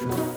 Hello,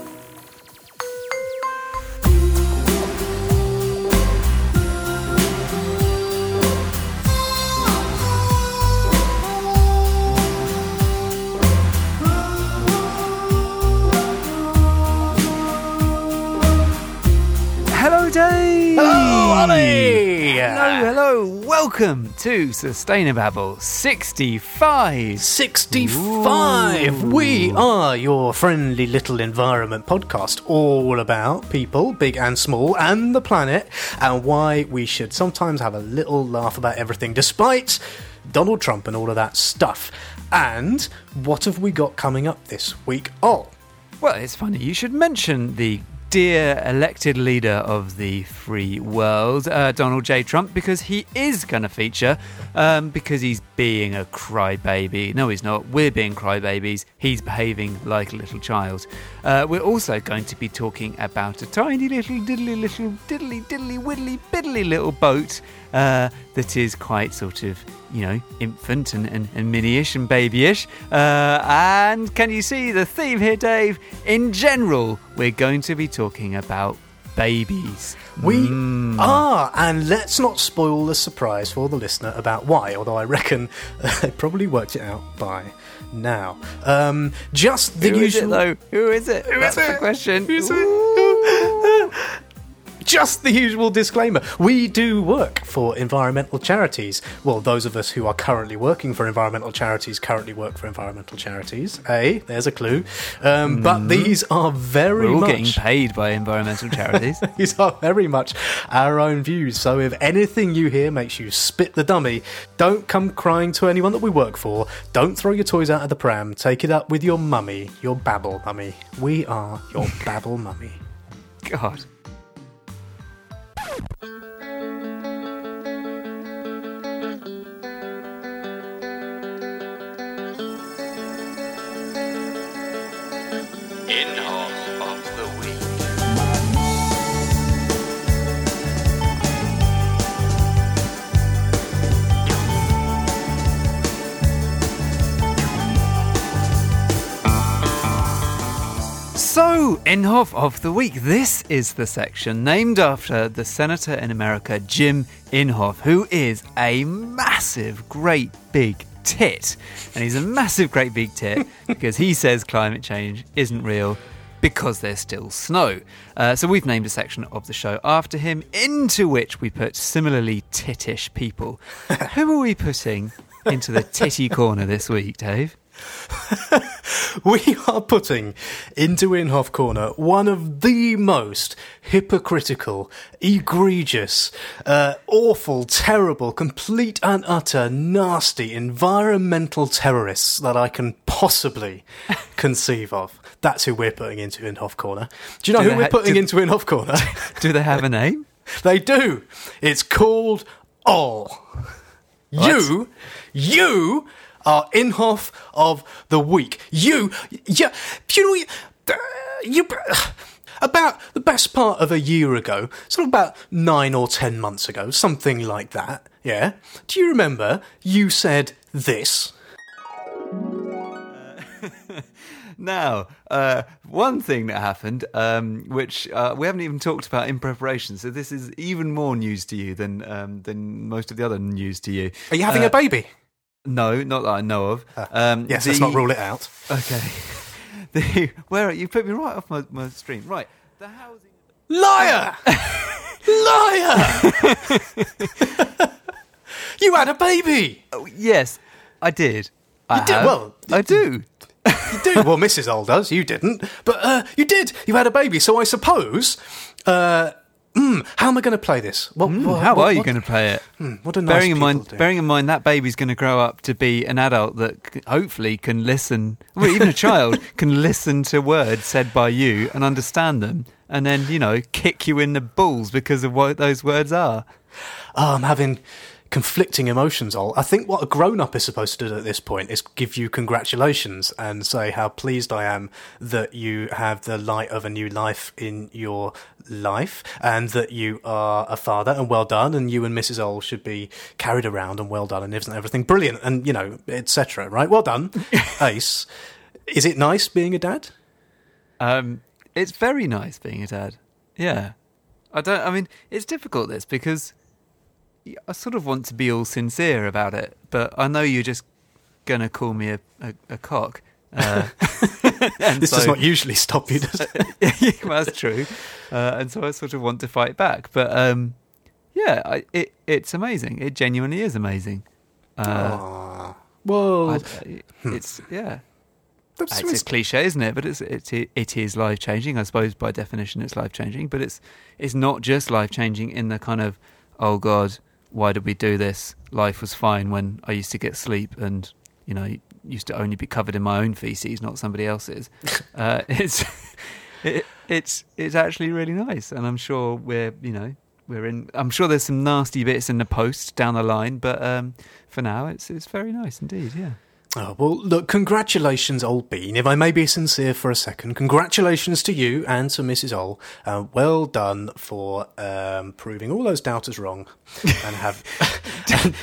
Welcome to Sustainababble 65. 65. We are your friendly little environment podcast, all about people, big and small, and the planet, and why we should sometimes have a little laugh about everything, despite Donald Trump and all of that stuff. And what have we got coming up this week? Oh, Well, it's funny. You should mention the dear elected leader of the free world, uh, Donald J. Trump, because he is going to feature, um, because he's being a crybaby. No, he's not. We're being crybabies. He's behaving like a little child. Uh, we're also going to be talking about a tiny little, diddly little, diddly, diddly, widdly, biddly little boat uh, that is quite sort of, you know, infant and, and, and mini-ish and babyish. Uh, and can you see the theme here, Dave? In general, we're going to be talking about babies. We are, and let's not spoil the surprise for the listener about why, although I reckon they probably worked it out by now. Um, just the Who is usual. it, though? Who is it? That's is the question. Who's it? Just the usual disclaimer. We do work for environmental charities. Well, those of us who are currently working for environmental charities currently work for environmental charities. A, there's a clue. Um, But these are very We're all much getting paid by environmental charities. these are very much our own views. So if anything you hear makes you spit the dummy, don't come crying to anyone that we work for. Don't throw your toys out of the pram. Take it up with your mummy, your babble mummy. We are your babble mummy. God. Boom! So, Inhofe of the Week. This is the section named after the senator in America, Jim Inhofe, who is a massive, great big tit. And he's a massive, great big tit because he says climate change isn't real because there's still snow. Uh, so, we've named a section of the show after him, into which we put similarly tittish people. who are we putting into the titty corner this week, Dave? We are putting into Inhofe Corner one of the most hypocritical, egregious, uh, awful, terrible, complete and utter, nasty environmental terrorists that I can possibly conceive of. That's who we're putting into Inhofe Corner. Do you know Do who we're ha- putting do- into Inhofe Corner? Do they have a name? they do. It's called All. You, you are Inhofe of the week. You, yeah, you know, you, uh, you, about the best part of a year ago, sort of about nine or ten months ago, something like that. Yeah. Do you remember you said this? Now, uh, one thing that happened, um, which uh, we haven't even talked about in preparation, so this is even more news to you than um, than most of the other news to you. Are you having Uh, a baby? No, not that I know of. Um, Yes, the- let's not rule it out. Okay. The, where you put me right off my, my stream? Right. The housing. Liar! Liar! you had a baby. Oh, yes, I did. I You did- have. well, I do. You do. well, Mrs. Old does. You didn't. But uh, you did. You had a baby. So I suppose. Uh, mm, how am I going to play this? What, what- Hmm, How what- are you going to play it? What do nice bearing in mind, do? bearing in mind that baby's going to grow up to be an adult that c- hopefully can listen, well, even a child can listen to words said by you and understand them, and then you know kick you in the balls because of what those words are. Oh, I'm having conflicting emotions. All I think what a grown-up is supposed to do at this point is give you congratulations and say how pleased I am that you have the light of a new life in your life and that you are a father and well done and you and Mrs. Ol should be carried around and well done and isn't everything brilliant and you know etc. Right? Well done, Ace. Is it nice being a dad? Um, it's very nice being a dad. Yeah, I don't. I mean, it's difficult this because I sort of want to be all sincere about it, but I know you're just gonna call me a a, a cock. Uh, and This does not usually stop you, does it? that's true. Uh, and so I sort of want to fight back. But um, yeah, I, it it's amazing. It genuinely is amazing. Uh, I- it's yeah. that's, It's a cliche, isn't it? But it's it's it is life changing. I suppose by definition, it's life changing. But it's it's not just life changing in the kind of oh god, why did we do this? Life was fine when I used to get sleep and you know used to only be covered in my own feces, not somebody else's. uh, it's it, it's it's actually really nice, and I'm sure we're you know we're in. I'm sure there's some nasty bits in the post down the line, but um, for now, it's it's very nice indeed. Yeah. Oh, well, look, congratulations, old Bean. If I may be sincere for a second, congratulations to you and to Mrs. Ol. Uh, well done for um, proving all those doubters wrong and have and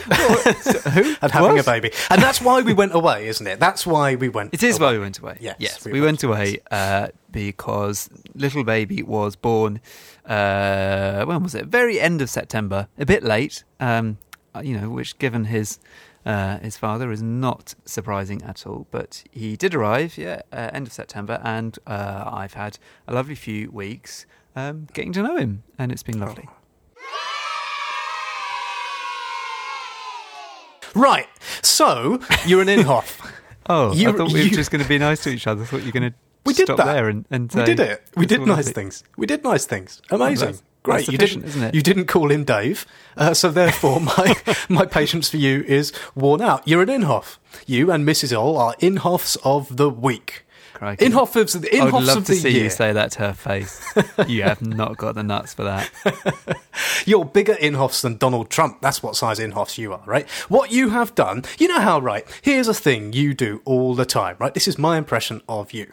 having What? a baby. And that's why we went away, isn't it? That's why we went. It is away. why we went away. Yes, yes, we we, went went away uh, because little baby was born. Uh, when was it? Very end of September. A bit late. Um, you know, which given his uh, his father is not surprising at all. But he did arrive. Yeah, uh, end of September, and uh, I've had a lovely few weeks um, getting to know him, and it's been lovely. Right. So you're an Inhofe. Oh, You- I thought we you- were just going to be nice to each other. I thought you were going to We did that. there and, and we did it. We did nice things. We did nice things. Amazing. Great. you didn't, isn't it? You didn't call him Dave, uh, so therefore my my patience for you is worn out. You're an Inhofe. You and Mrs. Ol are Inhofes of the week. Crikey. Of the I would love of to the see year. you say that to her face. you have not got the nuts for that. You're bigger Inhofes than Donald Trump. That's what size Inhofes you are, right? What you have done, you know how, right? Here's a thing you do all the time, right? This is my impression of you.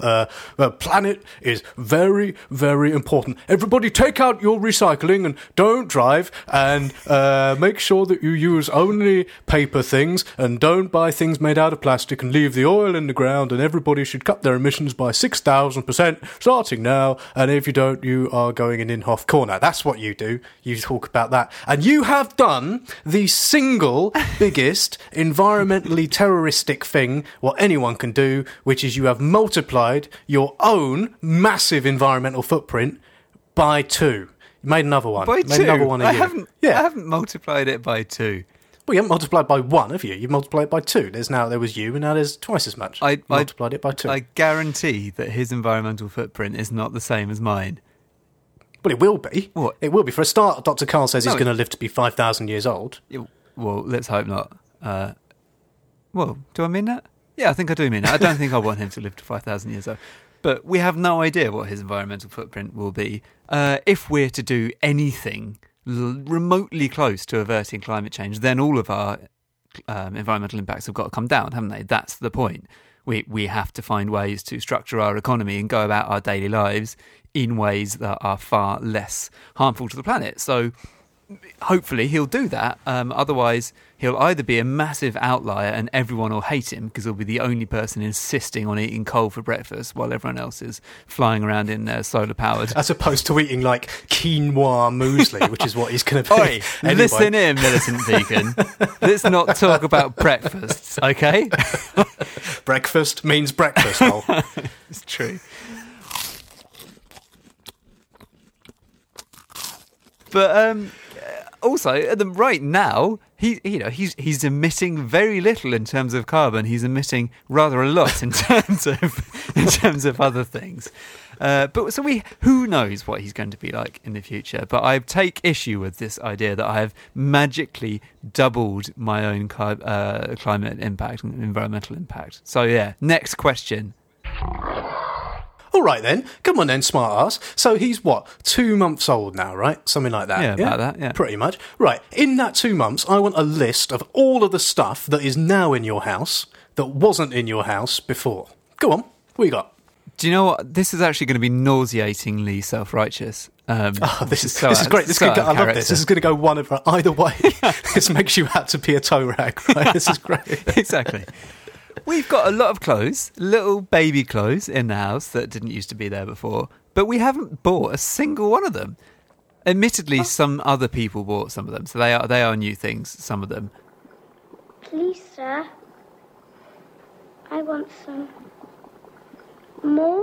Uh, the planet is very, very important. Everybody take out your recycling and don't drive and uh, make sure that you use only paper things and don't buy things made out of plastic and leave the oil in the ground and everybody should cut their emissions by 6,000% starting now and if you don't you are going in Inhofe corner. That's what you do. You talk about that. And you have done the single biggest environmentally terroristic thing what anyone can do, which is you have multiplied your own massive environmental footprint by two. You made another one. By made two, another one a I year. haven't. Yeah. I haven't multiplied it by two. Well, you haven't multiplied by one, have you? You've multiplied it by two. There's now there was you, and now there's twice as much. I- You I- multiplied it by two. I guarantee that his environmental footprint is not the same as mine. well, it will be. What? It will be. For a start, Dr. Carl says he's No, going to live to be five thousand years old. It- well, let's hope not. Uh, well, do I mean that? Yeah, I think I do mean that. I don't think I want him to live to 5,000 years old. But we have no idea what his environmental footprint will be. Uh, if we're to do anything remotely close to averting climate change, then all of our um, environmental impacts have got to come down, haven't they? That's the point. We, we have to find ways to structure our economy and go about our daily lives in ways that are far less harmful to the planet. So hopefully he'll do that. Um, otherwise, he'll either be a massive outlier and everyone will hate him because he'll be the only person insisting on eating coal for breakfast while everyone else is flying around in uh, solar powered. As opposed to eating like quinoa muesli, which is what he's going to be. Oi, Anyway. listen in, militant vegan. Let's not talk about breakfasts, okay? Breakfast means breakfast. It's true. But um, also, the right now, he you know he's he's emitting very little in terms of carbon. He's emitting rather a lot in terms of in terms of other things. Uh, but so we who knows what he's going to be like in the future. But I take issue with this idea that I have magically doubled my own car- uh, climate impact and environmental impact. So yeah, next question. All right then, come on then, smart ass. So he's what, two months old now, right? Something like that. Yeah, about that, yeah. Pretty much. Right. In that two months, I want a list of all of the stuff that is now in your house that wasn't in your house before. Go on. What you got? Do you know what? This is actually going to be nauseatingly self-righteous. Um, Oh, this is so this is great. This so could go, I love this. This is going to go one of either way. this makes you out to be a toe rag, right? This is great. exactly. We've got a lot of clothes, little baby clothes in the house that didn't used to be there before, but we haven't bought a single one of them. Admittedly, oh. some other people bought some of them, so they are they are new things. Some of them. Please, sir. I want some more.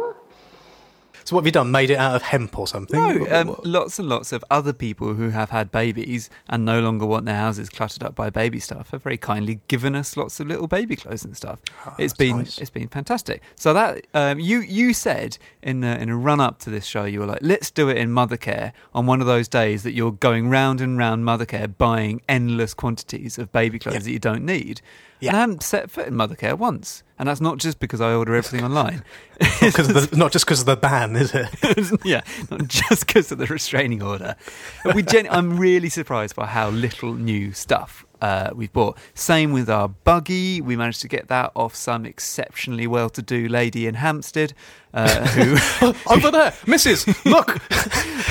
So what have you done? Made it out of hemp or something? No, um, lots and lots of other people who have had babies and no longer want their houses cluttered up by baby stuff have very kindly given us lots of little baby clothes and stuff. it's Oh, that's been nice. it's been fantastic. So that um, you you said in the, in a run up to this show, you were like, let's do it in Mothercare on one of those days that you're going round and round Mothercare buying endless quantities of baby clothes Yeah. that you don't need. Yeah. And I haven't set foot in Mothercare once, and that's not just because I order everything online. Because of the, not just because of the ban, is it? yeah, not just because of the restraining order. We gen- I'm really surprised by how little new stuff uh, we've bought. Same with our buggy. We managed to get that off some exceptionally well-to-do lady in Hampstead uh, who Over there, Mrs. Look,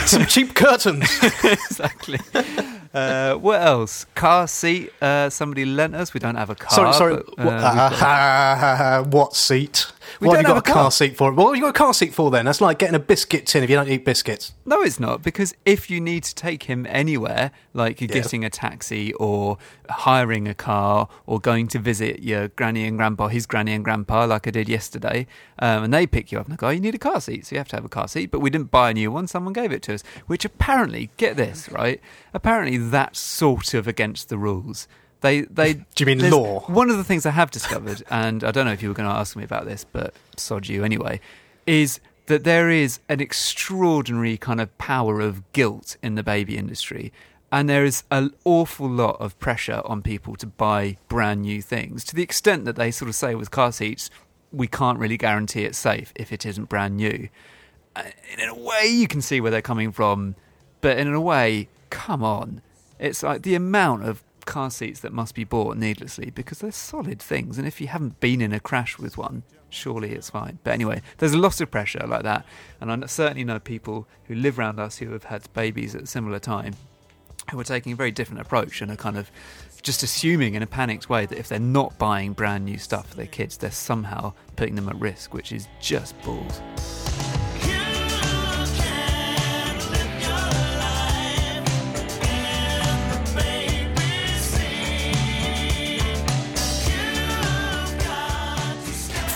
some cheap curtains. exactly. Uh, what else? Car seat. Uh, somebody lent us. We don't have a car. sorry, sorry. but, uh, what, what seat? We what have you have got a car. car. seat for? What have you got a car seat for then? That's like getting a biscuit tin if you don't eat biscuits. No, it's not because if you need to take him anywhere, like you're Yeah. getting a taxi or hiring a car or going to visit your granny and grandpa, his granny and grandpa, like I did yesterday, um, and they pick you up they go, "Oh, "You need a car seat, so you have to have a car seat." But we didn't buy a new one; someone gave it to us. Which apparently, get this right? Apparently, that's sort of against the rules. They, they. Do you mean law? One of the things I have discovered, and I don't know if you were going to ask me about this, but sod you anyway, is that there is an extraordinary kind of power of guilt in the baby industry. And there is an awful lot of pressure on people to buy brand new things to the extent that they sort of say with car seats, we can't really guarantee it's safe if it isn't brand new. Uh, In a way, you can see where they're coming from, but in a way, come on. It's like the amount of car seats that must be bought needlessly because they're solid things. And if you haven't been in a crash with one, surely it's fine. But anyway, there's a lot of pressure like that. And I certainly know people who live around us who have had babies at a similar time who are taking a very different approach and are kind of just assuming in a panicked way that if they're not buying brand new stuff for their kids, they're somehow putting them at risk, which is just balls.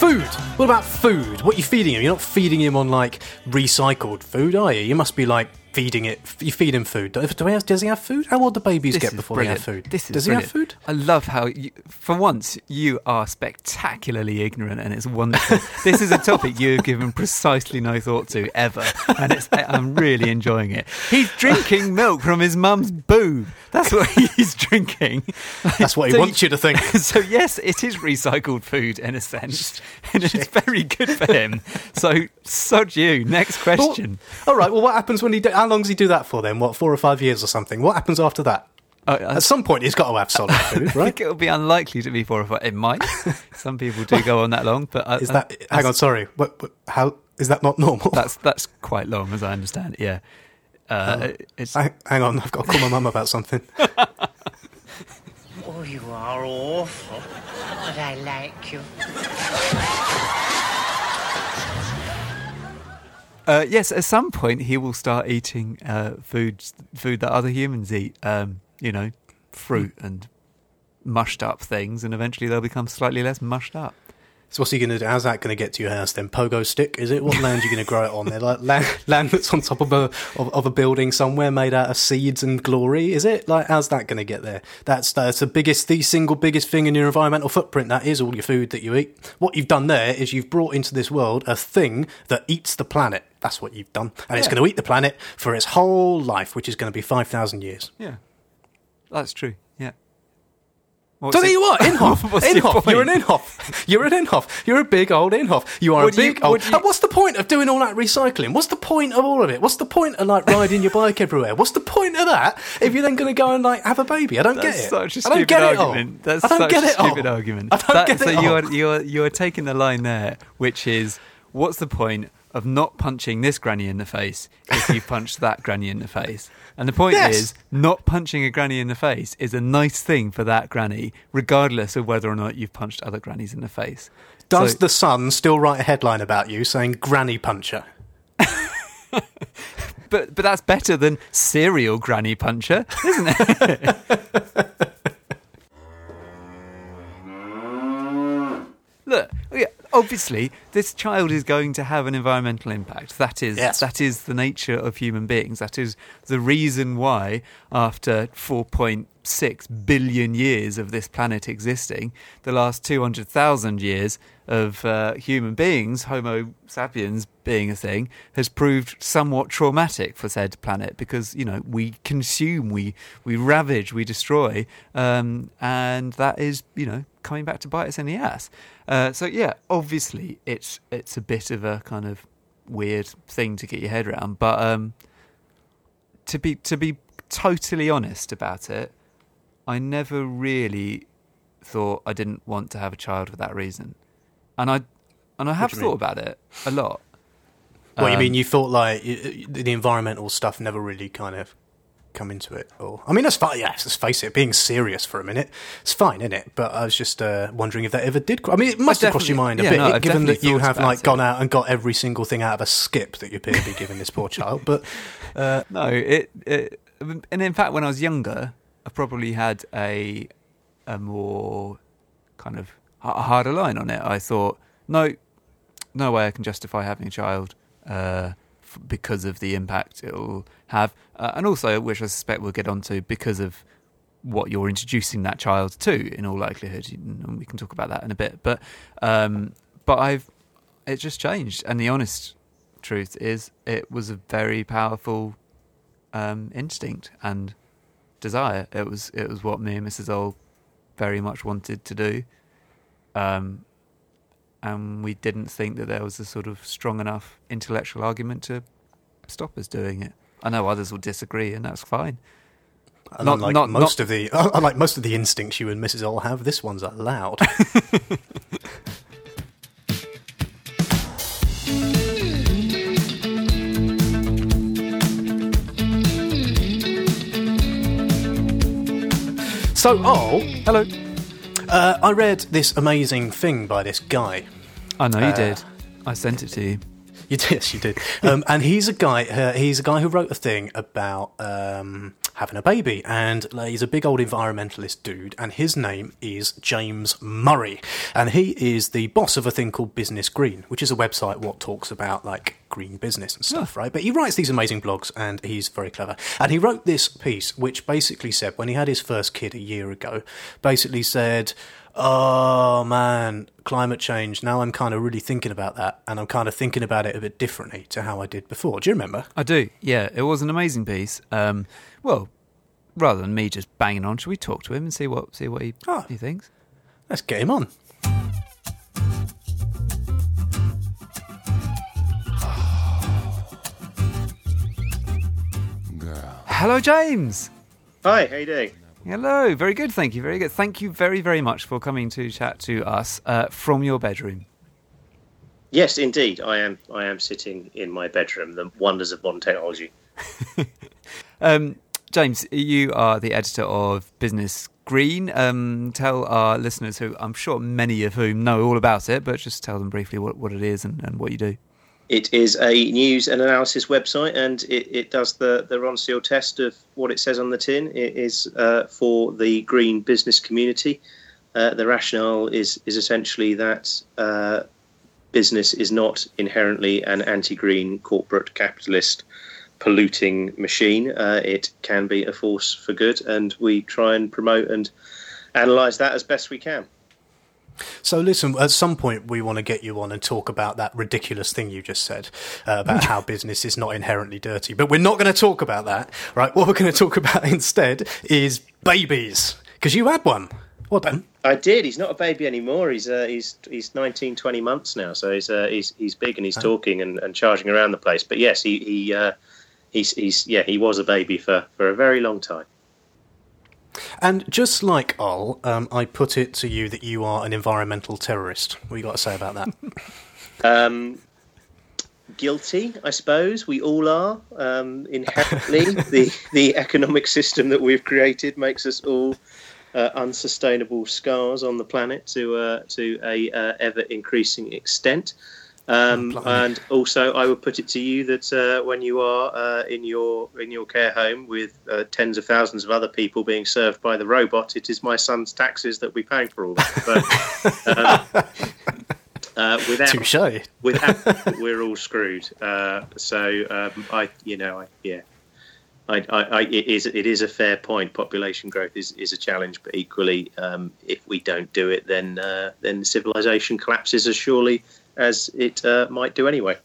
Food. What about food? What are you feeding him? You're not feeding him on like recycled food, are you? You must be like feeding it. You feed him food. Do he have, does he have food? How old do babies This get before brilliant. they have food? This is does brilliant. he have food? I love how, you, for once, you are spectacularly ignorant, and it's wonderful. this is a topic you have given precisely no thought to ever, and it's, I'm really enjoying it. He's drinking milk from his mum's boob. That's what he's drinking. That's what he So wants you to think. so yes, it is recycled food in a sense, and it's very good for him. So sod you. Next Well, question. all right. Well, what happens when he? Do, how long does he do that for then? What four or five years or something? What happens after that? Uh, uh, At some point, he's got to have solid food, I right? think it'll be unlikely to be four or five. It might. Some people do go on that long, but I, Is I- that? Hang on, sorry. What, what? How is that not normal? that's that's quite long, as I understand. it, Yeah. Uh, it's Hang, hang on, I've got to call my mum about something. Oh, you are awful. But I like you. Uh, yes. At some point, he will start eating uh, food food that other humans eat. Um, you know, fruit and mushed up things, and eventually they'll become slightly less mushed up. So what's he going to do? How's that going to get to your house then? Pogo stick? Is it? What land are you going to grow it on? There, like land, land that's on top of a of, of a building somewhere made out of seeds and glory? Is it? Like how's that going to get there? That's that's the biggest, the single biggest thing in your environmental footprint. That is all your food that you eat. What you've done there is you've brought into this world a thing that eats the planet. That's what you've done, and it's going to eat the planet for its whole life, which is going to be five thousand years. Yeah, that's true. Yeah. So What's there it- you are, Inhofe. Your Inhofe. You're an? Inhofe. You're an Inhofe. You're a big old Inhofe. You are What a do you- big old. you- And what's the point of doing all that recycling? What's the point of all of it? What's the point of like riding your bike everywhere? What's the point of that if you're then going to go and like have a baby? I don't That's get it. such a I don't stupid get it all. argument. That's I don't such get a it stupid all. argument. I don't That- get so it all. you're you're you're taking the line there, which is what's the point of not punching this granny in the face if you punch that granny in the face. And the point Yes. is, not punching a granny in the face is a nice thing for that granny, regardless of whether or not you've punched other grannies in the face. Does So- the Sun still write a headline about you saying "Granny Puncher"? but but that's better than serial granny puncher, isn't it? Look, yeah, obviously, this child is going to have an environmental impact. That is Yes. that is the nature of human beings. That is the reason why, after 4.6 billion years of this planet existing, the last 200,000 years of uh, human beings, Homo sapiens being a thing, has proved somewhat traumatic for said planet because you know we consume, we we ravage, we destroy, um, and that is you know coming back to bite us in the ass. Uh, so yeah, obviously it's it's a bit of a kind of weird thing to get your head around, but um, to be to be totally honest about it, I never really thought I didn't want to have a child for that reason, and I and I have thought mean? about it a lot. What you Um, mean? You thought like the environmental stuff never really kind of come into it, or I mean, that's fine. Yeah, let's face it. Being serious for a minute, it's fine, isn't it? But I was just uh, wondering if that ever did. I mean, it must have crossed your mind a definitely- bit, no, I've given that you have like it. gone out and got every single thing out of a skip that you appear to be giving this poor child. But uh, No, it, it and in fact, when I was younger, I probably had a a more kind of a harder line on it. I thought, no, no way I can justify having a child uh, f- because of the impact it'll have, uh, and also, which I suspect we'll get onto, because of what you're introducing that child to. In all likelihood, and we can talk about that in a bit. But um, but I've it just changed, and the honest truth is, it was a very powerful um, instinct and desire. It was it was what me and Mrs. Ol very much wanted to do, um, and we didn't think that there was a sort of strong enough intellectual argument to stop us doing it. I know others will disagree, and that's fine. Not- unlike not- most not- of the unlike most of the instincts you and Mrs. Ol have, this one's allowed. So, oh, Hello. uh, I read this amazing thing by this guy. I know you Uh, did. I sent it to you. You did, yes, you did. Um, and he's a guy. Uh, he's a guy who wrote a thing about um, having a baby, and he's a big old environmentalist dude. And his name is James Murray, and he is the boss of a thing called Business Green, which is a website what talks about like green business and stuff, right? But he writes these amazing blogs, and he's very clever. And he wrote this piece, which basically said when he had his first kid a year ago, basically said. Oh man, climate change. Now I'm kind of really thinking about that, and I'm kind of thinking about it a bit differently to how I did before. Do you remember? I do. Yeah, it was an amazing piece. Um, well, rather than me just banging on, should we talk to him and see what see what he, Oh. he thinks? Let's get him on. Hello, James. Hi, how you doing? Hello. Very good. Thank you. Very good. Thank you very very much for coming to chat to us uh, from your bedroom. Yes, indeed, I am. I am sitting in my bedroom. The wonders of modern technology. Um, James, you are the editor of Business Green. Um, tell our listeners, who I'm sure many of whom know all about it, but just tell them briefly what, what it is and, and what you do. It is a news and analysis website, and it, it does the the Ronseal test of what it says on the tin. It is uh, for the green business community. Uh, the rationale is is essentially that uh, business is not inherently an anti-green corporate capitalist polluting machine. Uh, it can be a force for good, and we try and promote and analyse that as best we can. So, listen, at some point, we want to get you on and talk about that ridiculous thing you just said uh, about how business is not inherently dirty. But we're not going to talk about that, right? What we're going to talk about instead is babies. Because you had one. Well done. I did. He's not a baby anymore. He's uh, he's he's 19, 20 months now. So he's uh, he's he's big and he's talking and, and charging around the place. But yes, he he uh, he's he's yeah he was a baby for, for a very long time. And just like Ol, um, I put it to you that you are an environmental terrorist. What you got to say about that? Um, guilty, I suppose. We all are. Um, inherently, the, the economic system that we've created makes us all uh, unsustainable scars on the planet to, uh, to a uh, ever increasing extent. Um, and also, I would put it to you that uh, when you are uh, in your in your care home with uh, tens of thousands of other people being served by the robot, it is my son's taxes that we pay for all that. But, um, uh, without Touche. without we're all screwed. Uh, so um, I, you know, I, yeah, I, I, I, it is it is a fair point. Population growth is, is a challenge, but equally, um, if we don't do it, then uh, then civilization collapses as surely as it uh, might do anyway.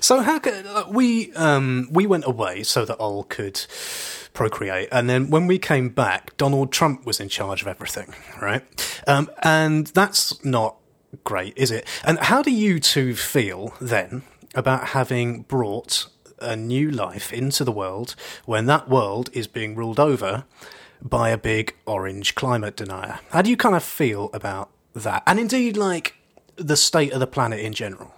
So how could uh, we um, we went away so that Ol could procreate, and then when we came back, Donald Trump was in charge of everything, right? Um, and that's not great, is it? And how do you two feel then about having brought a new life into the world when that world is being ruled over by a big orange climate denier? How do you kind of feel about that? And indeed, like the state of the planet in general.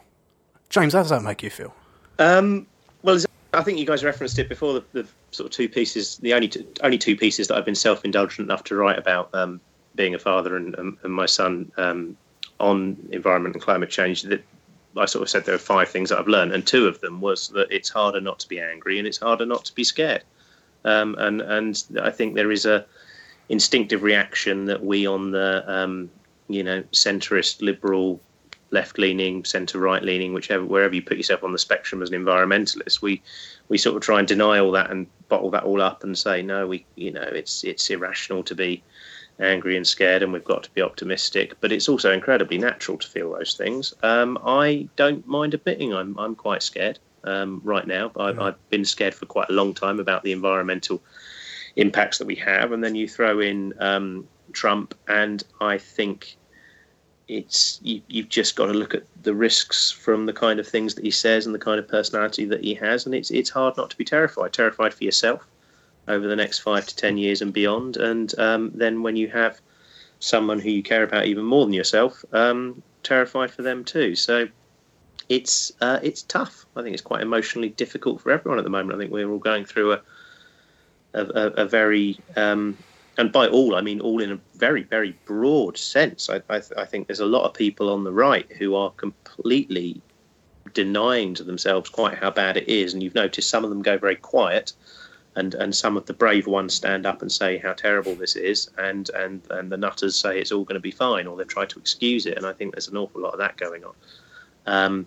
James, how does that make you feel? Um, well, I think you guys referenced it before. The, the sort of two pieces, the only two, only two pieces that I've been self-indulgent enough to write about um, being a father and, and, and my son um, on environment and climate change. That I sort of said there are five things that I've learned, and two of them was that it's harder not to be angry and it's harder not to be scared. Um, and and I think there is a instinctive reaction that we on the um, you know centrist liberal left leaning, centre right leaning, whichever wherever you put yourself on the spectrum as an environmentalist, we we sort of try and deny all that and bottle that all up and say no, we you know it's it's irrational to be angry and scared, and we've got to be optimistic. But it's also incredibly natural to feel those things. Um, I don't mind admitting I'm I'm quite scared um, right now. I've, I've been scared for quite a long time about the environmental impacts that we have, and then you throw in um, Trump, and I think it's you, you've just got to look at the risks from the kind of things that he says and the kind of personality that he has, and it's it's hard not to be terrified. Terrified for yourself over the next five to ten years and beyond, and um, then when you have someone who you care about even more than yourself, um, terrified for them too. So it's uh, it's tough. I think it's quite emotionally difficult for everyone at the moment. I think we're all going through a a, a, a very um, and by all I mean all in a very very broad sense. I, I, th- I think there's a lot of people on the right who are completely denying to themselves quite how bad it is, and you've noticed some of them go very quiet. And, and some of the brave ones stand up and say how terrible this is, and, and, and the nutters say it's all going to be fine, or they try to excuse it. And I think there's an awful lot of that going on. Um,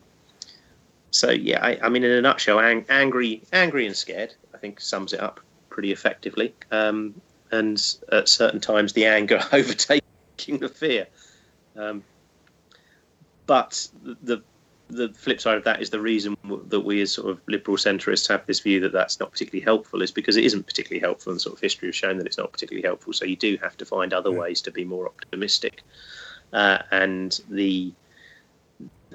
so yeah, I, I mean, in a nutshell, ang- angry, angry and scared. I think sums it up pretty effectively. Um, and at certain times, the anger overtaking the fear. Um, but the the flip side of that is the reason that we as sort of liberal centrists have this view that that's not particularly helpful is because it isn't particularly helpful and sort of history has shown that it's not particularly helpful. So you do have to find other ways to be more optimistic. Uh, and the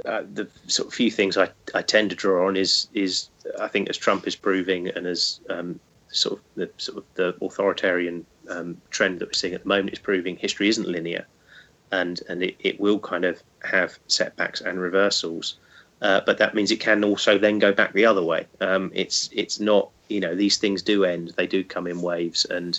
uh, the sort of few things I, I tend to draw on is is I think as Trump is proving and as um, sort of the sort of the authoritarian um, trend that we're seeing at the moment is proving history isn't linear and and it, it will kind of have setbacks and reversals. Uh, but that means it can also then go back the other way. Um, it's it's not you know these things do end. They do come in waves, and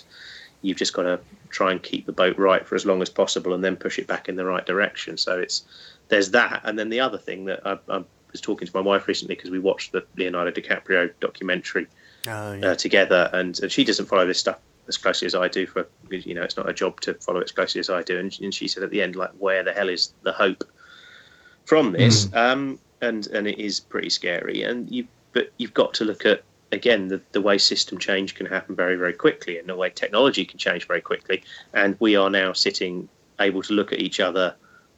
you've just got to try and keep the boat right for as long as possible, and then push it back in the right direction. So it's there's that, and then the other thing that I, I was talking to my wife recently because we watched the Leonardo DiCaprio documentary Oh, uh, together, and, and she doesn't follow this stuff as closely as I do. For you know, it's not a job to follow it as closely as I do. And, and she said at the end, like, where the hell is the hope from this? Um, and and it is pretty scary. And you, but you've got to look at again the, the way system change can happen very very quickly, and the way technology can change very quickly. And we are now sitting able to look at each other.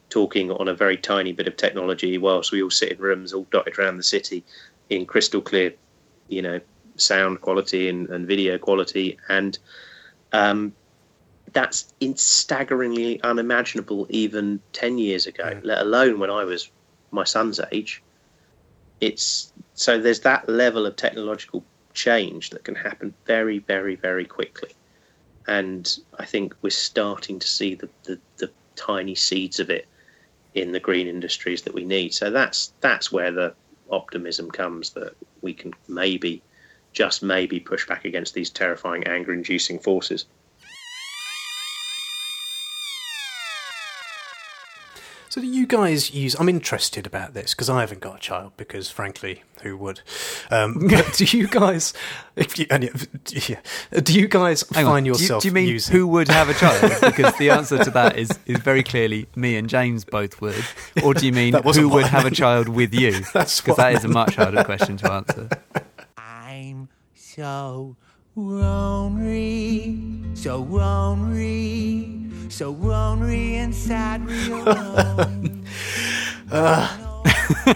Talking on a very tiny bit of technology, whilst we all sit in rooms all dotted around the city, in crystal clear, you know, sound quality and, and video quality, and um, that's in staggeringly unimaginable even ten years ago. Let alone when I was my son's age. It's so there's that level of technological change that can happen very, very, very quickly, and I think we're starting to see the, the, the tiny seeds of it in the green industries that we need. So that's that's where the optimism comes that we can maybe, just maybe, push back against these terrifying anger-inducing forces. So do you guys use? I'm interested about this because I haven't got a child. Because frankly, who would? Um, but do you guys? If you, and it- yeah, do you guys Hang on, find do you- yourself do you, mean using? who would have a child? because the answer to that is, is very clearly me and James both would. Or do you mean who would have a child with you? That's Because what I that is a much harder question to answer. I'm so lonely, so lonely, so lonely inside me alone.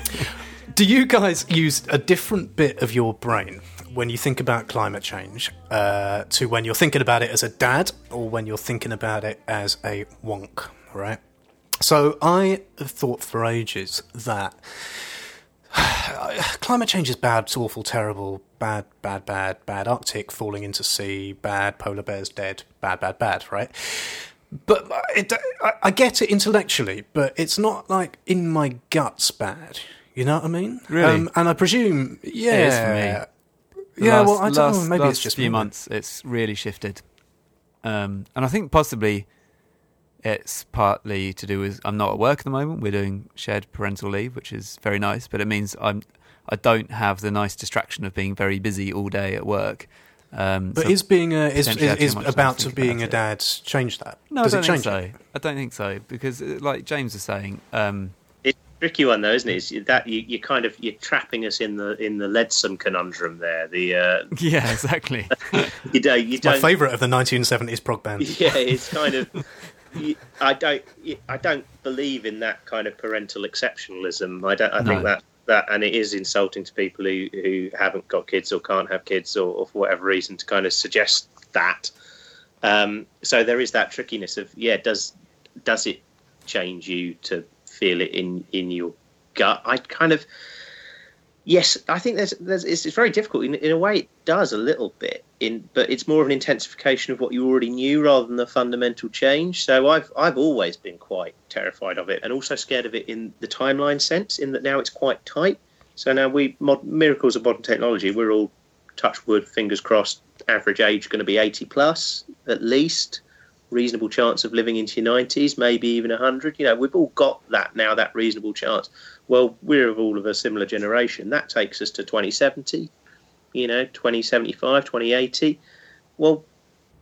Do you guys use a different bit of your brain when you think about climate change uh, to when you're thinking about it as a dad or when you're thinking about it as a wonk, right? So I have thought for ages that climate change is bad, it's awful, terrible, bad, bad, bad, bad. Arctic falling into sea, bad. Polar bears dead, bad, bad, bad. Right? But it, I, I get it intellectually, but it's not like in my guts bad. You know what I mean? Really? Um, and I presume, yeah, It is for me. Yeah, last, well, I don't last, know. Maybe it's just few me. months. It's really shifted, um, and I think possibly it's partly to do with I'm not at work at the moment. We're doing shared parental leave, which is very nice, but it means I'm I don't have the nice distraction of being very busy all day at work. Um, But so- is being a is, is, is about to to think being a about dad change that? no, Does I don't think change so. it? I don't think so because, uh, like James was saying, um, It's a tricky one though, isn't it? It's that you, you kind of you're trapping us in the in the Ledson conundrum there. The uh, yeah, exactly. you don't you My don't favourite of the 1970s prog band. yeah, it's kind of. I don't. I don't believe in that kind of parental exceptionalism. I don't. I think that that, and it is insulting to people who who haven't got kids or can't have kids or, or for whatever reason to kind of suggest that. Um, so there is that trickiness of yeah. Does does it change you to feel it in in your gut? I kind of. Yes, I think there's, there's it's, it's very difficult. In, in a way, it does a little bit, in but it's more of an intensification of what you already knew rather than a fundamental change. So I've I've always been quite terrified of it, and also scared of it in the timeline sense, in that now it's quite tight. So now we mod, miracles of modern technology. We're all touch wood, fingers crossed. Average age going to be eighty plus at least. Reasonable chance of living into your nineties, maybe even hundred. You know, we've all got that now. That reasonable chance. Well, we're of all of a similar generation. That takes us to 2070, you know, 2075, 2080. Well,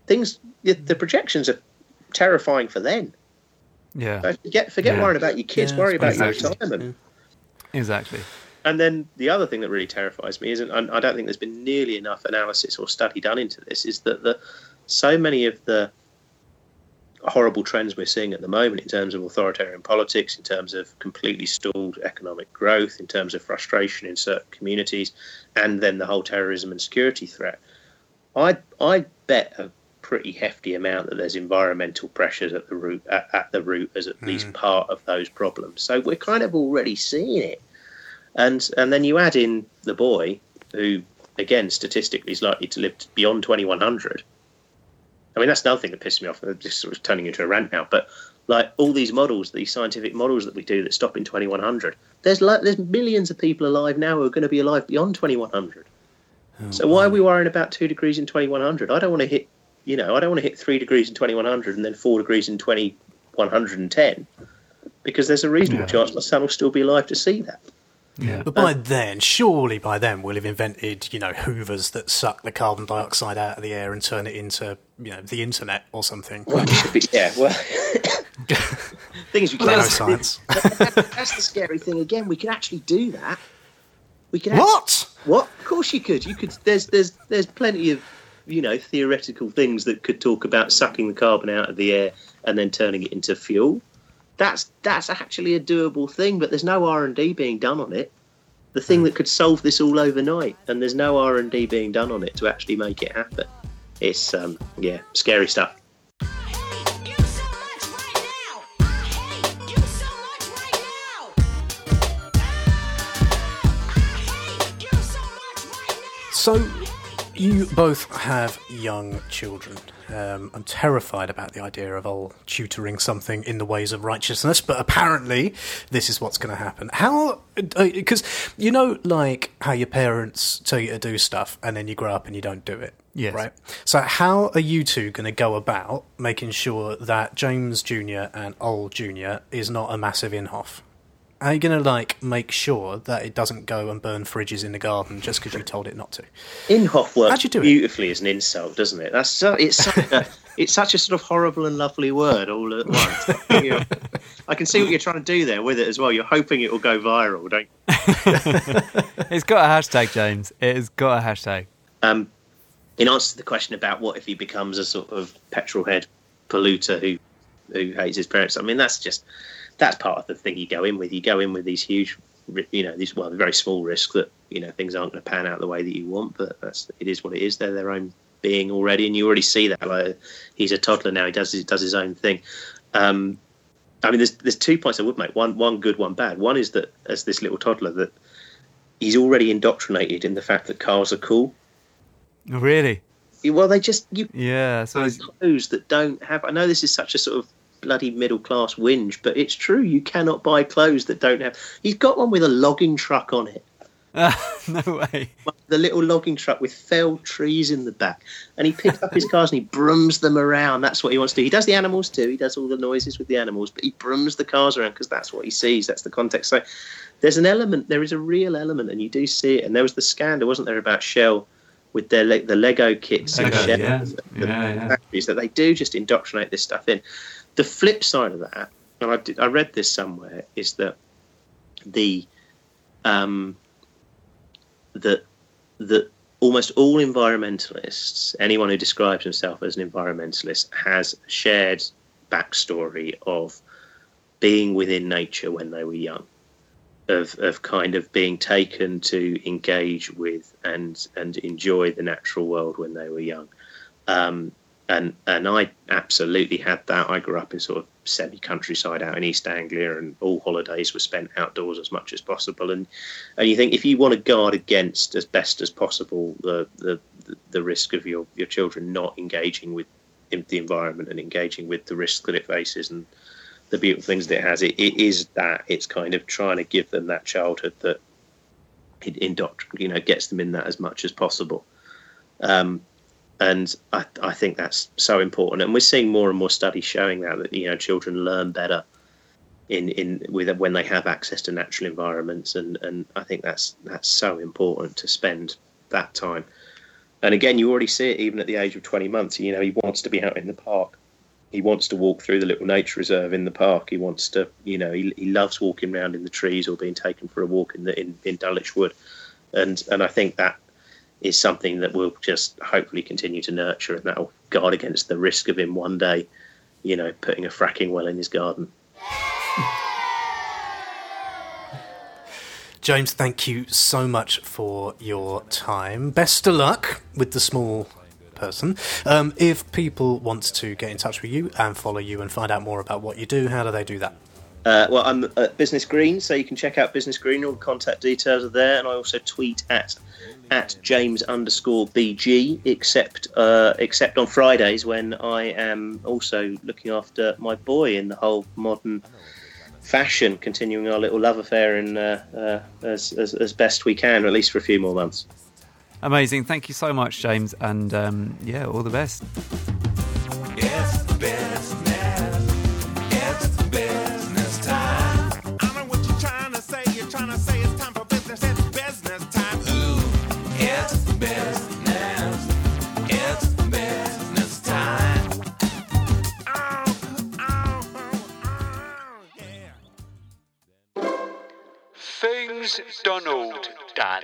things, the the projections are terrifying for then. yeah, So forget forget Yeah. worrying about your kids, Yeah, worry about your exactly. retirement. exactly. And then the other thing that really terrifies me isn't, and I don't think there's been nearly enough analysis or study done into this, is that the so many of the horrible trends we're seeing at the moment in terms of authoritarian politics, in terms of completely stalled economic growth, in terms of frustration in certain communities, and then the whole terrorism and security threat. I I bet a pretty hefty amount that there's environmental pressures at the root at, at the root as at least hmm. part of those problems. So we're kind of already seeing it and and then you add in the boy who again statistically is likely to live beyond 2100 i mean that's another thing that pisses me off I'm just sort of turning into a rant now but like all these models these scientific models that we do that stop in 2100 there's like there's millions of people alive now who are going to be alive beyond 2100 so why are we worrying about two degrees in 2100 i don't want to hit you know i don't want to hit three degrees in 2100 and then four degrees in 2110 because there's a reasonable Yeah. chance my son will still be alive to see that Yeah, But by then, surely by then, we'll have invented, you know, hoovers that suck the carbon dioxide out of the air and turn it into, you know, the internet or something. yeah, well, things we can. Nanoscience. That's the scary thing. Again, we can actually do that. We can. act- What? What? Of course you could. You could. There's there's there's plenty of you know theoretical things that could talk about sucking the carbon out of the air and then turning it into fuel. That's that's actually a doable thing, but there's no R and D being done on it. The thing that could solve this all overnight, and there's no R and D being done on it to actually make it happen. It's um yeah, scary stuff. so you so much right now. I hate you so much right now. So, You both have young children. Um, I'm terrified about the idea of all tutoring something in the ways of righteousness, but apparently this is what's going to happen. How? Because you know, like how your parents tell you to do stuff, and then you grow up and you don't do it. Yes. Right. So how are you two going to go about making sure that James Junior and Ol Junior is not a massive Inhofe? How are you going to like make sure that it doesn't go and burn fridges in the garden just because you told it not to? Inhofe works How'd you do it? beautifully as an insult, doesn't it? That's so, it's such a, it's such a sort of horrible and lovely word all at once. I can see what you're trying to do there with it as well. You're hoping it will go viral, don't you? It's got a hashtag, James. It has got a hashtag. Um, in answer to the question about what if he becomes a sort of petrol head polluter who who hates his parents, I mean that's just that's part of the thing you go in with. You go in with these huge, you know, these well very small risks that you know things aren't going to pan out the way that you want, but that's it is what it is. They're their own being already, and you already see that. Like he's a toddler now; he does his, does his own thing. Um, I mean, there's there's two points I would make. One one good, one bad. One is that as this little toddler that he's already indoctrinated in the fact that cars are cool. Really? Well, they just you Yeah. So clothes that don't have. I know this is such a sort of bloody middle class whinge, but it's true. You cannot buy clothes that don't have. He's got one with a logging truck on it. Ah, no way. The little logging truck with felled trees in the back, and he picks up his cars and he brums them around. That's what he wants to do. He does the animals too. He does all the noises with the animals, but he brums the cars around because that's what he sees. That's the context. So there's an element. There is a real element, and you do see it. And there was the scandal, wasn't there, about Shell with their le- the Lego kits and Lego, Shell, yeah. the- Yeah, yeah. factories that they do just indoctrinate this stuff in. The flip side of that, and I, did, I read this somewhere, is that the um, that that almost all environmentalists, anyone who describes himself as an environmentalist, has a shared backstory of being within nature when they were young, of of kind of being taken to engage with and and enjoy the natural world when they were young. Um, and and I absolutely had that. I grew up in sort of semi countryside out in East Anglia, and all holidays were spent outdoors as much as possible. And and you think if you want to guard against as best as possible the the, the risk of your, your children not engaging with the environment and engaging with the risks that it faces and the beautiful things that it has, it, it is that it's kind of trying to give them that childhood that it indoctr- you know gets them in that as much as possible. Um, and I, I think that's so important. And we're seeing more and more studies showing that that you know children learn better in in with when they have access to natural environments, and and I think that's that's so important to spend that time. And again, you already see it even at the age of twenty months. You know, he wants to be out in the park. He wants to walk through the little nature reserve in the park. He wants to, you know, he, he loves walking around in the trees or being taken for a walk in the in, in Dulwich Wood, and and I think that is something that we'll just hopefully continue to nurture and that'll guard against the risk of him one day, you know, putting a fracking well in his garden. James, thank you so much for your time. Best of luck with the small person. Um, if people want to get in touch with you and follow you and find out more about what you do, how do they do that? Uh, well, I'm at Business Green, so you can check out Business Green. All the contact details are there, and I also tweet at at James underscore BG, except uh, except on Fridays when I am also looking after my boy in the whole modern fashion, continuing our little love affair in uh, uh, as, as as best we can, or at least for a few more months. Amazing. Thank you so much, James. And um, yeah, all the best. It's business. Things Donald done.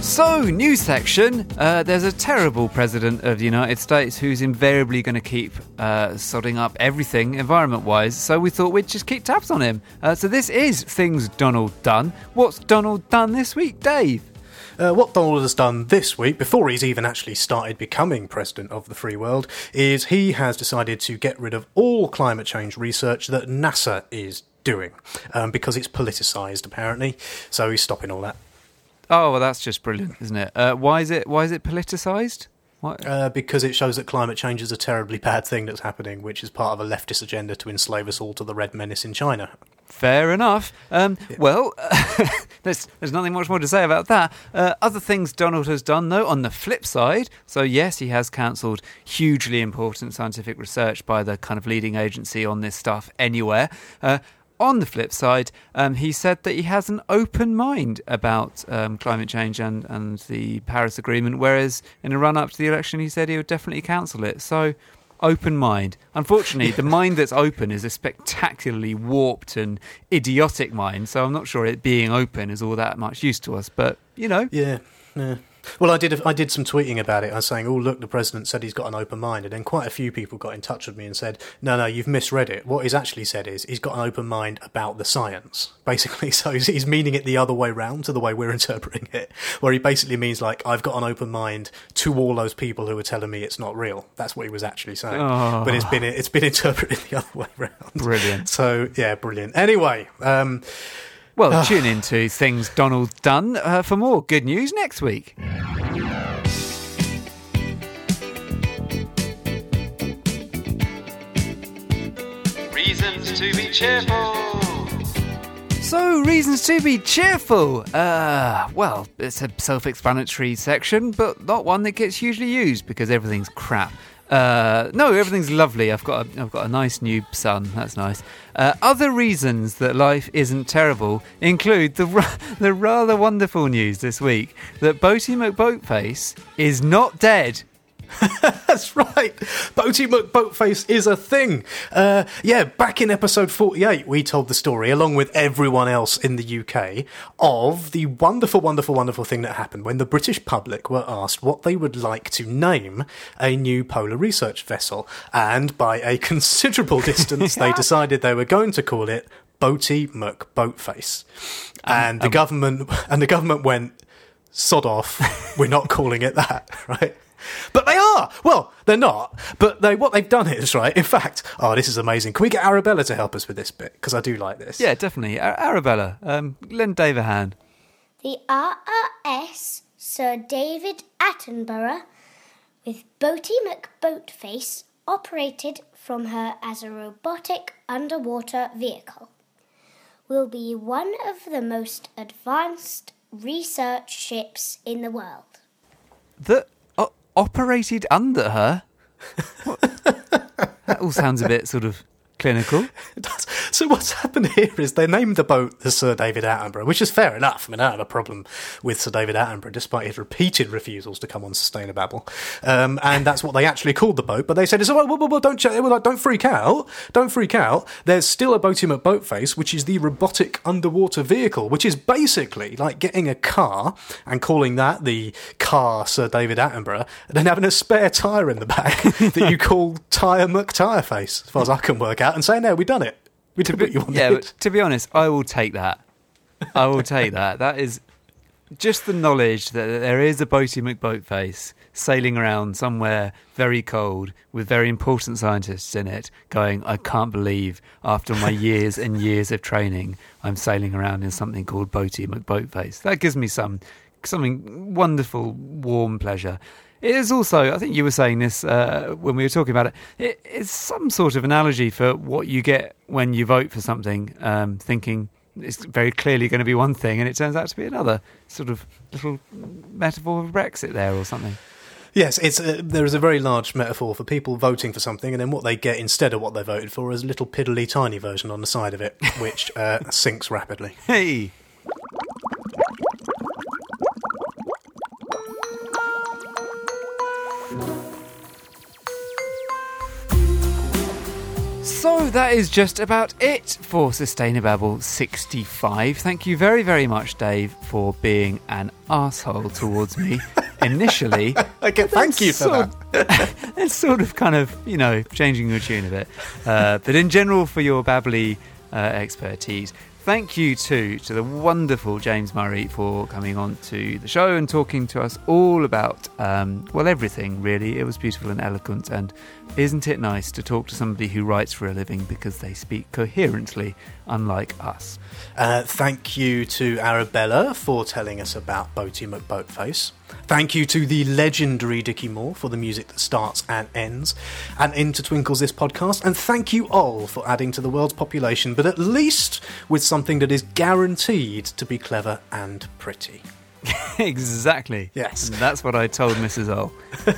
So, news section. Uh, there's a terrible president of the United States who's invariably going to keep uh, sodding up everything environment wise. So, we thought we'd just keep tabs on him. Uh, so, this is Things Donald Done. What's Donald done this week, Dave? Uh, what Donald has done this week, before he's even actually started becoming president of the free world, is he has decided to get rid of all climate change research that NASA is doing um, because it's politicised, apparently. So he's stopping all that. Oh, well, that's just brilliant, isn't it? Uh, why is it? Why is it politicised? What? Uh, because it shows that climate change is a terribly bad thing that's happening, which is part of a leftist agenda to enslave us all to the red menace in China. Fair enough. Um, Well, there's there's nothing much more to say about that. Uh, other things Donald has done, though, on the flip side. So yes, he has cancelled hugely important scientific research by the kind of leading agency on this stuff anywhere. Uh, on the flip side, um, he said that he has an open mind about um, climate change and, and the Paris Agreement, whereas in a run up to the election, he said he would definitely cancel it. So, open mind. Unfortunately, the mind that's open is a spectacularly warped and idiotic mind, so I'm not sure it being open is all that much use to us, but you know. Yeah, yeah. Well, I did. I did some tweeting about it. I was saying, "Oh, look, the president said he's got an open mind," and then quite a few people got in touch with me and said, "No, no, you've misread it. What he's actually said is he's got an open mind about the science, basically. So he's, he's meaning it the other way round to the way we're interpreting it, where he basically means like I've got an open mind to all those people who are telling me it's not real. That's what he was actually saying. Oh. But it's been it's been interpreted the other way round. Brilliant. So yeah, brilliant. Anyway. Um, Well, tune in to Things Donald's Done uh, for more good news next week. Reasons to be cheerful. So, reasons to be cheerful. Uh, well, it's a self explanatory section, but not one that gets hugely used because everything's crap. Uh, no, everything's lovely. I've got a, I've got a nice new son. That's nice. Uh, other reasons that life isn't terrible include the ra- the rather wonderful news this week that Boaty McBoatface is not dead. That's right. Boaty McBoatface is a thing. Uh, yeah, back in episode 48, we told the story, along with everyone else in the UK, of the wonderful, wonderful, wonderful thing that happened when the British public were asked what they would like to name a new polar research vessel. And by a considerable distance, they decided they were going to call it Boaty McBoatface. And the government, and the government went, sod off, we're not calling it that, right? But they are. Well, they're not. But they what they've done is right. In fact, oh, this is amazing. Can we get Arabella to help us with this bit? Because I do like this. Yeah, definitely. Ar- Arabella, um, lend Dave a hand. The RRS Sir David Attenborough, with Boaty McBoatface, operated from her as a robotic underwater vehicle, will be one of the most advanced research ships in the world. that o- operated under her. That all sounds a bit sort of clinical. It does. So what's happened here is they named the boat the Sir David Attenborough, which is fair enough. I mean, I have a problem with Sir David Attenborough, despite his repeated refusals to come on Sustainable. Um, and that's what they actually called the boat. But they said, "It's well, well, well, don't like, don't freak out, don't freak out." There's still a Boaty McBoatface, which is the robotic underwater vehicle, which is basically like getting a car and calling that the car Sir David Attenborough, and then having a spare tyre in the back that you call Tyre McTireface, as far as I can work out, and saying, "No, we've done it." We did what you wanted. Yeah, to be honest, I will take that. I will take that. That is just the knowledge that there is a Boaty McBoatface sailing around somewhere very cold with very important scientists in it, going, I can't believe after my years and years of training, I'm sailing around in something called Boaty McBoatface. That gives me some something wonderful, warm pleasure. It is also, I think you were saying this uh, when we were talking about it, it, it's some sort of analogy for what you get when you vote for something, um, thinking it's very clearly going to be one thing and it turns out to be another. Sort of little metaphor of Brexit there or something. Yes, it's a, there is a very large metaphor for people voting for something, and then what they get instead of what they voted for is a little piddly tiny version on the side of it, which uh, sinks rapidly. Hey! That is just about it for Sustainababble 65. Thank you very, very much, Dave, for being an asshole towards me initially. Okay, thank you for sort it's sort of kind of, you know, changing your tune a bit. Uh, but in general, for your babbly uh, expertise. Thank you too to the wonderful James Murray for coming on to the show and talking to us all about, um, well, everything really. It was beautiful and eloquent. And isn't it nice to talk to somebody who writes for a living because they speak coherently, unlike us? Uh, thank you to Arabella for telling us about Boaty McBoatface. Thank you to the legendary Dickie Moore for the music that starts and ends and intertwinkles this podcast. And thank you all for adding to the world's population, but at least with something that is guaranteed to be clever and pretty. exactly. Yes. And that's what I told Mrs. O.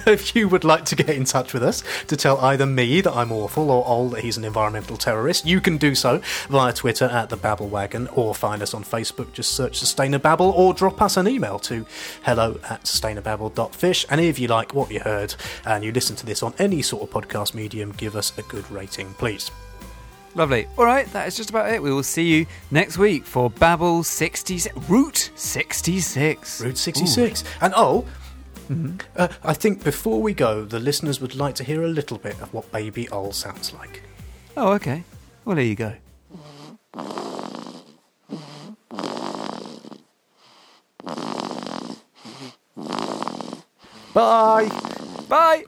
if you would like to get in touch with us to tell either me that I'm awful or Ol that he's an environmental terrorist, you can do so via Twitter at the Babble Wagon or find us on Facebook. Just search Sustainababble or drop us an email to hello at sustainababble.fish. And if you like what you heard and you listen to this on any sort of podcast medium, give us a good rating, please. Lovely. All right, that is just about it. We will see you next week for Babel 66, Route 66. Route 66. And oh, uh, I think before we go, the listeners would like to hear a little bit of what Baby Ol sounds like. Oh, okay. Well, there you go. Bye! Bye.